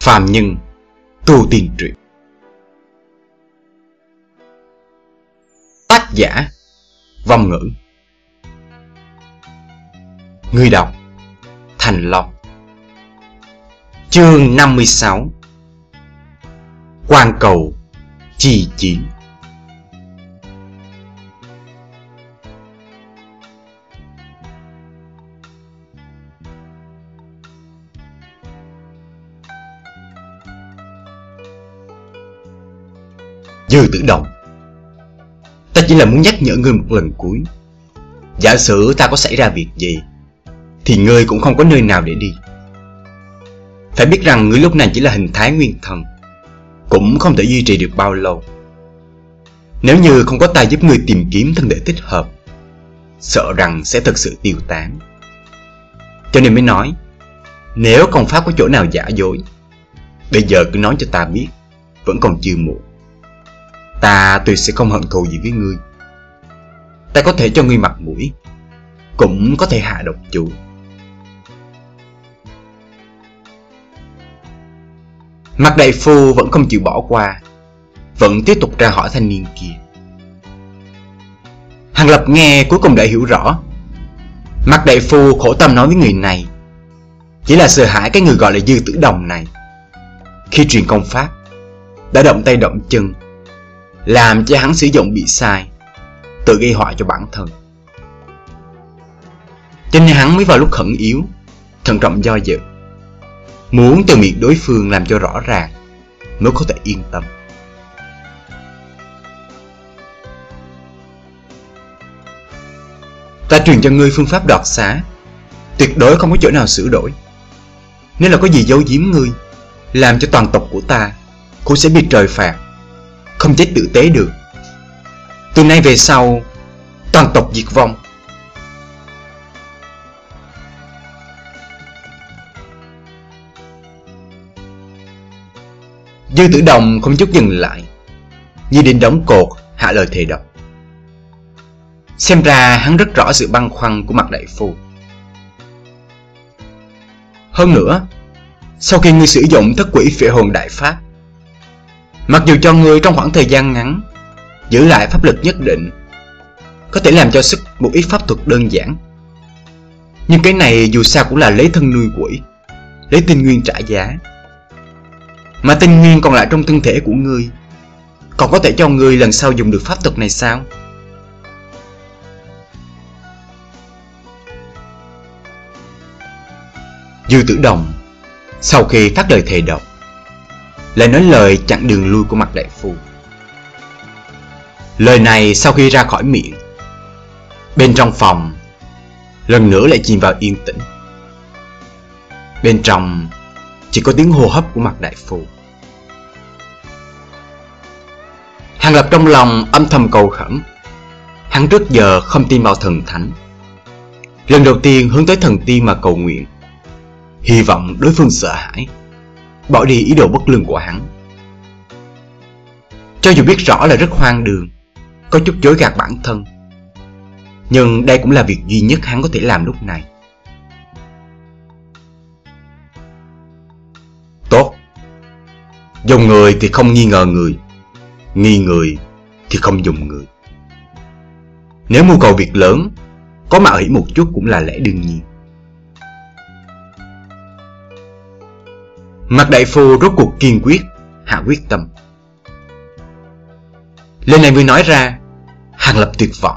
Phàm Nhân, Tu Tiên Truyện Tác giả, Vong Ngữ. Người đọc, Thành Long. Chương 56 Quan cầu, Chi chiến. Dư tử đồng. Ta chỉ là muốn nhắc nhở ngươi một lần cuối. Giả sử ta có xảy ra việc gì, Thì ngươi cũng không có nơi nào để đi. Phải biết rằng ngươi lúc này chỉ là hình thái nguyên thần, Cũng không thể duy trì được bao lâu. Nếu như không có ta giúp ngươi tìm kiếm thân thể thích hợp, Sợ rằng sẽ thật sự tiêu tán. Cho nên mới nói, Nếu công pháp có chỗ nào giả dối, Bây giờ cứ nói cho ta biết, Vẫn còn chưa muộn. Ta tuyệt sẽ không hận thù gì với ngươi. Ta có thể cho ngươi mặt mũi, Cũng có thể hạ độc chủ. Mặt đại phu vẫn không chịu bỏ qua, Vẫn tiếp tục ra hỏi thanh niên kia. Hàng Lập nghe cuối cùng đã hiểu rõ. Mặt đại phu khổ tâm nói với người này, Chỉ là sợ hãi cái người gọi là dư tử đồng này. Khi truyền công pháp, Đã động tay động chân làm cho hắn sử dụng bị sai, tự gây họa cho bản thân. Cho nên hắn mới vào lúc khẩn yếu, thận trọng do dự, muốn từ miệng đối phương làm cho rõ ràng mới có thể yên tâm. Ta truyền cho ngươi phương pháp đoạt xá, tuyệt đối không có chỗ nào sửa đổi. Nếu là có gì giấu giếm ngươi, làm cho toàn tộc của ta cũng sẽ bị trời phạt không chết tử tế được. Từ nay về sau, Toàn tộc diệt vong. Dư tử đồng không chút dừng lại, Như định đóng cột, hạ lời thề độc. Xem ra hắn rất rõ sự băn khoăn của mặt đại phu. Hơn nữa, Sau khi ngươi sử dụng thất quỷ phệ hồn đại pháp Mặc dù cho ngươi trong khoảng thời gian ngắn Giữ lại pháp lực nhất định Có thể làm cho sức một ít pháp thuật đơn giản, Nhưng cái này dù sao cũng là lấy thân nuôi quỷ, Lấy tinh nguyên trả giá Mà tinh nguyên còn lại trong thân thể của ngươi, Còn có thể cho ngươi lần sau dùng được pháp thuật này sao? Dư tử đồng Sau khi phát lời thề độc lại nói lời chặn đường lui của mặt đại phu. Lời này sau khi ra khỏi miệng, bên trong phòng lần nữa lại chìm vào yên tĩnh. Bên trong chỉ có tiếng hô hấp của mặt đại phu. Hàng Lập trong lòng âm thầm cầu khẩn. Hắn trước giờ không tin vào thần thánh. Lần đầu tiên hướng tới thần tiên mà cầu nguyện. Hy vọng đối phương sợ hãi bỏ đi ý đồ bất lương của hắn. Cho dù biết rõ là rất hoang đường, có chút dối gạt bản thân, nhưng đây cũng là việc duy nhất hắn có thể làm lúc này. Tốt, dùng người thì không nghi ngờ người, nghi người thì không dùng người. Nếu mưu cầu việc lớn, có mạo hiểm một chút cũng là lẽ đương nhiên. Mặt đại phu rốt cuộc kiên quyết, hạ quyết tâm. Lên này vừa nói ra, Hàng Lập tuyệt vọng.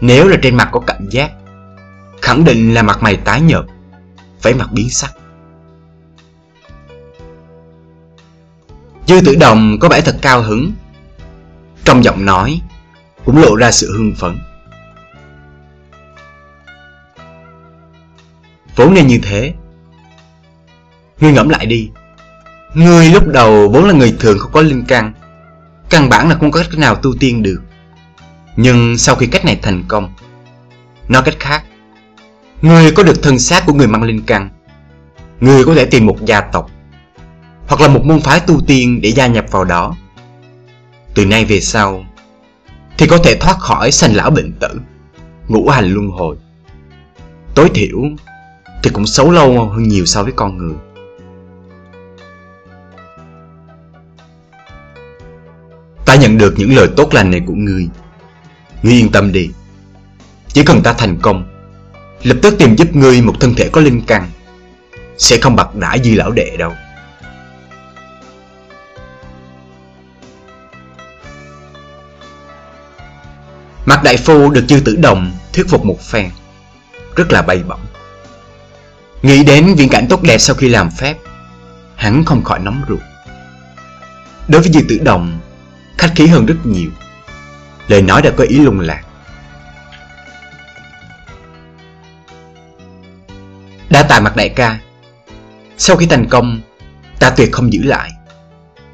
Nếu là trên mặt có cảm giác, khẳng định là mặt mày tái nhợt, vẻ mặt biến sắc. Dư tử đồng có vẻ thật cao hứng. Trong giọng nói, cũng lộ ra sự hưng phấn. Vốn nên như thế, Ngươi ngẫm lại đi. Ngươi lúc đầu vốn là người thường không có linh căn Căn bản là không có cách nào tu tiên được. Nhưng sau khi cách này thành công Nói cách khác. Ngươi có được thân xác của người mang linh căn, Ngươi có thể tìm một gia tộc, Hoặc là một môn phái tu tiên để gia nhập vào đó. Từ nay về sau, Thì có thể thoát khỏi sanh lão bệnh tử, Ngũ hành luân hồi. Tối thiểu Thì cũng xấu lâu hơn nhiều so với con người. Ta nhận được những lời tốt lành này của ngươi. Ngươi yên tâm đi. Chỉ cần ta thành công, Lập tức tìm giúp ngươi một thân thể có linh căn, Sẽ không bạc đãi như lão đệ đâu. Mặt đại phu được chư tử đồng thuyết phục một phen, Rất là bay bổng. Nghĩ đến viễn cảnh tốt đẹp sau khi làm phép, Hắn không khỏi nóng ruột. Đối với dư tử đồng Khách khí hơn rất nhiều. Lời nói đã có ý lung lạc. Đã tài mặt đại ca. Sau khi thành công, Ta tuyệt không giữ lại.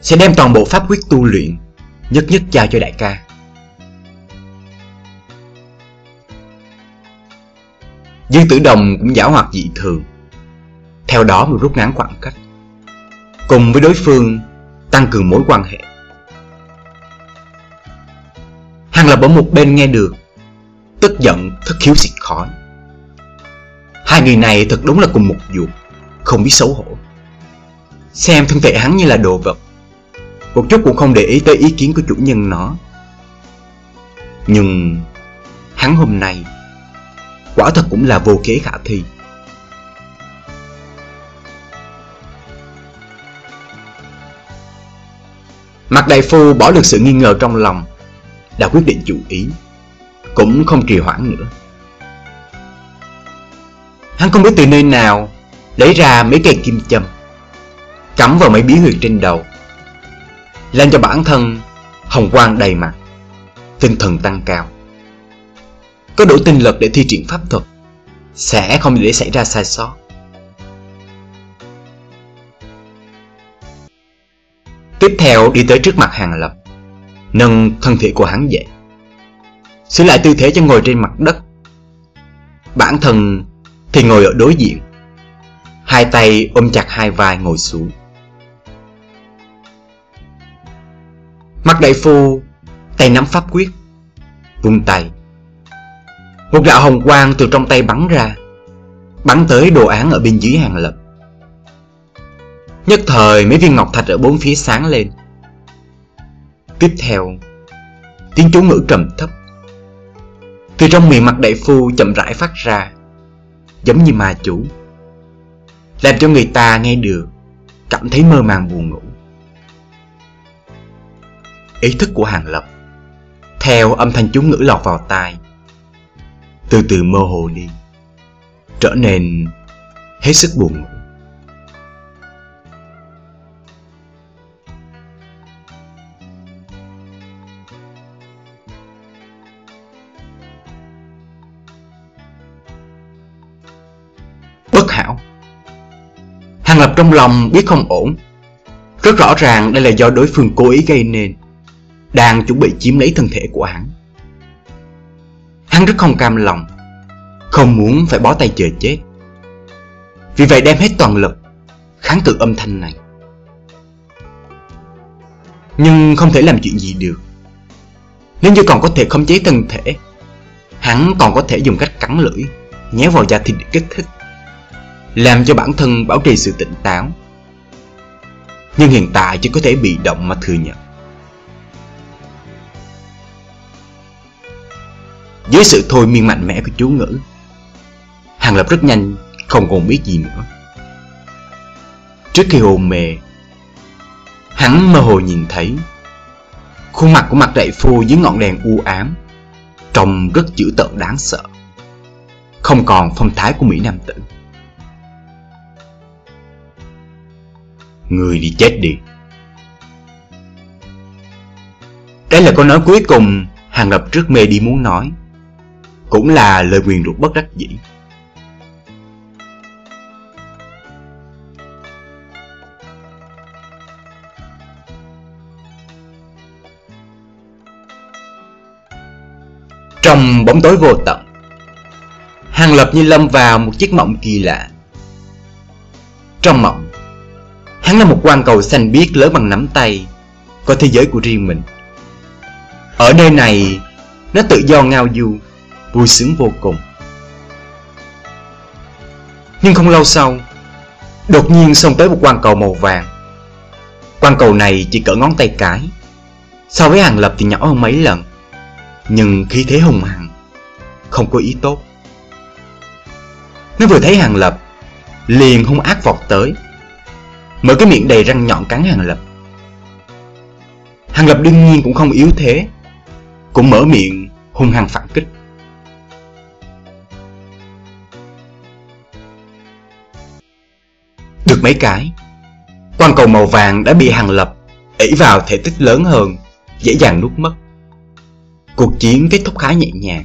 Sẽ đem toàn bộ pháp quyết tu luyện, Nhất nhất giao cho đại ca. Dương Tử Đồng cũng giả hoạt dị thường. Theo đó mà rút ngắn khoảng cách. Cùng với đối phương, Tăng cường mối quan hệ. Hàng Lập ở một bên nghe được. Tức giận, thất khiếu xịt khói. Hai người này thật đúng là cùng một ruột Không biết xấu hổ. Xem thân thể hắn như là đồ vật. Một chút cũng không để ý tới ý kiến của chủ nhân nó. Nhưng Hắn hôm nay Quả thật cũng là vô kế khả thi. Mặt đại phu bỏ được sự nghi ngờ trong lòng. Đã quyết định chủ ý, Cũng không trì hoãn nữa. Hắn không biết từ nơi nào Lấy ra mấy cây kim châm, Cắm vào mấy bí huyệt trên đầu, Làm cho bản thân Hồng quang đầy mặt, Tinh thần tăng cao. Có đủ tinh lực để thi triển pháp thuật, Sẽ không để xảy ra sai sót. Tiếp theo đi tới trước mặt Hàng Lập. Nâng thân thể của hắn dậy. Sửa lại tư thế cho ngồi trên mặt đất. Bản thân thì ngồi ở đối diện. Hai tay ôm chặt hai vai ngồi xuống. Mặt đại phu, Tay nắm pháp quyết, Vung tay. Một đạo hồng quang từ trong tay bắn ra, Bắn tới đồ án ở bên dưới hàng lập. Nhất thời mấy viên ngọc thạch ở bốn phía sáng lên. Tiếp theo, Tiếng chú ngữ trầm thấp. Từ trong miệng mặt đại phu chậm rãi phát ra, Giống như ma chú Làm cho người ta nghe được, Cảm thấy mơ màng buồn ngủ. Ý thức của Hàng Lập, Theo âm thanh chú ngữ lọt vào tai, Từ từ mơ hồ đi, Trở nên hết sức buồn ngủ. Trong lòng biết không ổn. Rất rõ ràng đây là do đối phương cố ý gây nên. Đang chuẩn bị chiếm lấy thân thể của hắn. Hắn rất không cam lòng, Không muốn phải bó tay chờ chết. Vì vậy đem hết toàn lực, Kháng cự âm thanh này. Nhưng không thể làm chuyện gì được. Nếu như còn có thể khống chế thân thể, Hắn còn có thể dùng cách cắn lưỡi Nhéo vào da thịt để kích thích làm cho bản thân bảo trì sự tỉnh táo. Nhưng hiện tại chỉ có thể bị động mà thừa nhận. Dưới sự thôi miên mạnh mẽ của chú ngữ, Hàng Lập rất nhanh không còn biết gì nữa. Trước khi hồn mề, hắn mơ hồ nhìn thấy khuôn mặt của mặt đại phu dưới ngọn đèn u ám, trông rất dữ tợn đáng sợ, không còn phong thái của Mỹ Nam tử. Người đi chết đi. Đây là câu nói cuối cùng Hàng Lập trước mê đi muốn nói. Cũng là lời quyền ruột bất đắc dĩ. Trong bóng tối vô tận, Hàng Lập như lâm vào một chiếc mộng kỳ lạ. Trong mộng Hắn là một quan cầu xanh biếc lớn bằng nắm tay, Có thế giới của riêng mình. Ở nơi này, Nó tự do ngao du, Vui sướng vô cùng. Nhưng không lâu sau, Đột nhiên xông tới một quan cầu màu vàng. Quan cầu này chỉ cỡ ngón tay cái, So với Hàng Lập thì nhỏ hơn mấy lần. Nhưng khí thế hùng hằng, Không có ý tốt. Nó vừa thấy Hàng Lập, Liền hung ác vọt tới. Mở cái miệng đầy răng nhọn cắn Hàng Lập. Hàng Lập đương nhiên cũng không yếu thế, Cũng mở miệng hung hăng phản kích. Được mấy cái, Quan cầu màu vàng đã bị Hàng Lập ỷ vào thể tích lớn hơn, Dễ dàng nuốt mất. Cuộc chiến kết thúc khá nhẹ nhàng.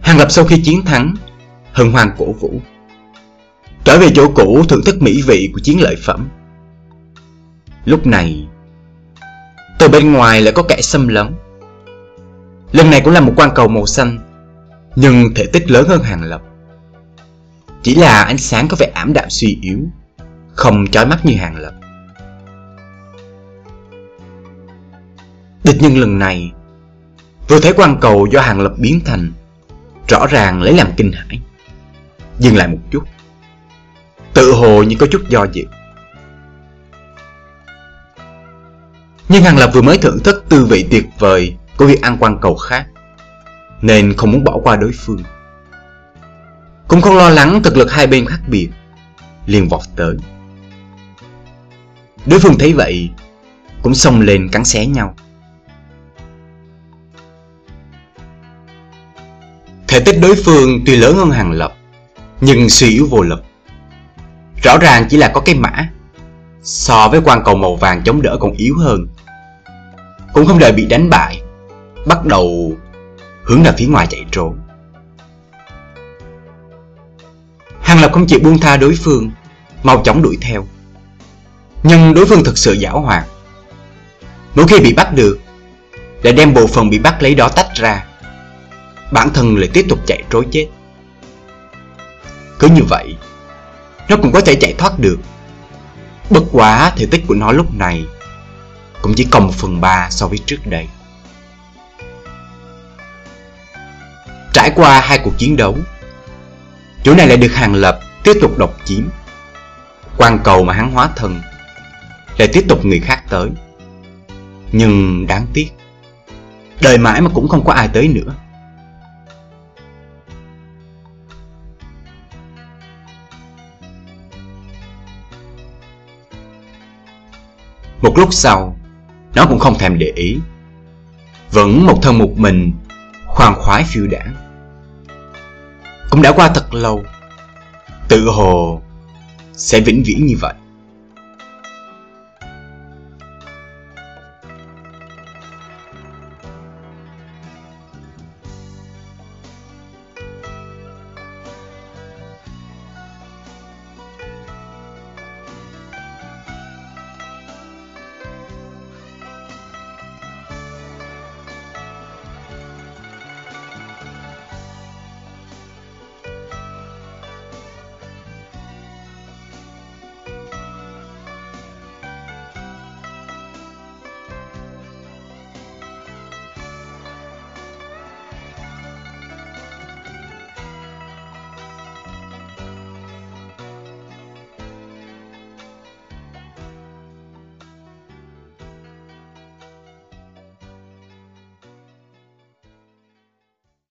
Hàng Lập sau khi chiến thắng, Hân hoan cổ vũ. Trở về chỗ cũ thưởng thức mỹ vị của chiến lợi phẩm. Lúc này Từ bên ngoài lại có kẻ xâm lấn. Lần này cũng là một quan cầu màu xanh, Nhưng thể tích lớn hơn hàng lập. Chỉ là ánh sáng có vẻ ảm đạm suy yếu, Không chói mắt như hàng lập. Địch nhân lần này, Vừa thấy quan cầu do hàng lập biến thành, Rõ ràng lấy làm kinh hãi. Dừng lại một chút. Tự hồ như có chút do dự. Nhưng Hàng Lập vừa mới thưởng thức tư vị tuyệt vời của việc ăn quan cầu khác, Nên không muốn bỏ qua đối phương. Cũng không lo lắng thực lực hai bên khác biệt, liền vọt tới. Đối phương thấy vậy, Cũng xông lên cắn xé nhau. Thể tích đối phương tuy lớn hơn Hàng Lập, Nhưng suy yếu vô lực. Rõ ràng chỉ là có cái mã. So với quan cầu màu vàng chống đỡ còn yếu hơn. Cũng không đợi bị đánh bại, Bắt đầu hướng ra phía ngoài chạy trốn. Hàng Lập không chịu buông tha đối phương, Mau chóng đuổi theo. Nhưng đối phương thực sự giảo hoạt. Mỗi khi bị bắt được Lại đem bộ phận bị bắt lấy đó tách ra. Bản thân lại tiếp tục chạy trối chết. Cứ như vậy nó cũng có thể chạy thoát được. Bất quá thể tích của nó lúc này Cũng chỉ còn một phần ba so với trước đây. Trải qua hai cuộc chiến đấu Chỗ này lại được Hàng Lập tiếp tục độc chiếm. Quan cầu mà hắn hóa thần, Lại tiếp tục người khác tới. Nhưng đáng tiếc Đời mãi mà cũng không có ai tới nữa. Một lúc sau, Nó cũng không thèm để ý. Vẫn một thân một mình, Khoan khoái phiêu đảng Cũng đã qua thật lâu, Tự hồ Sẽ vĩnh viễn như vậy.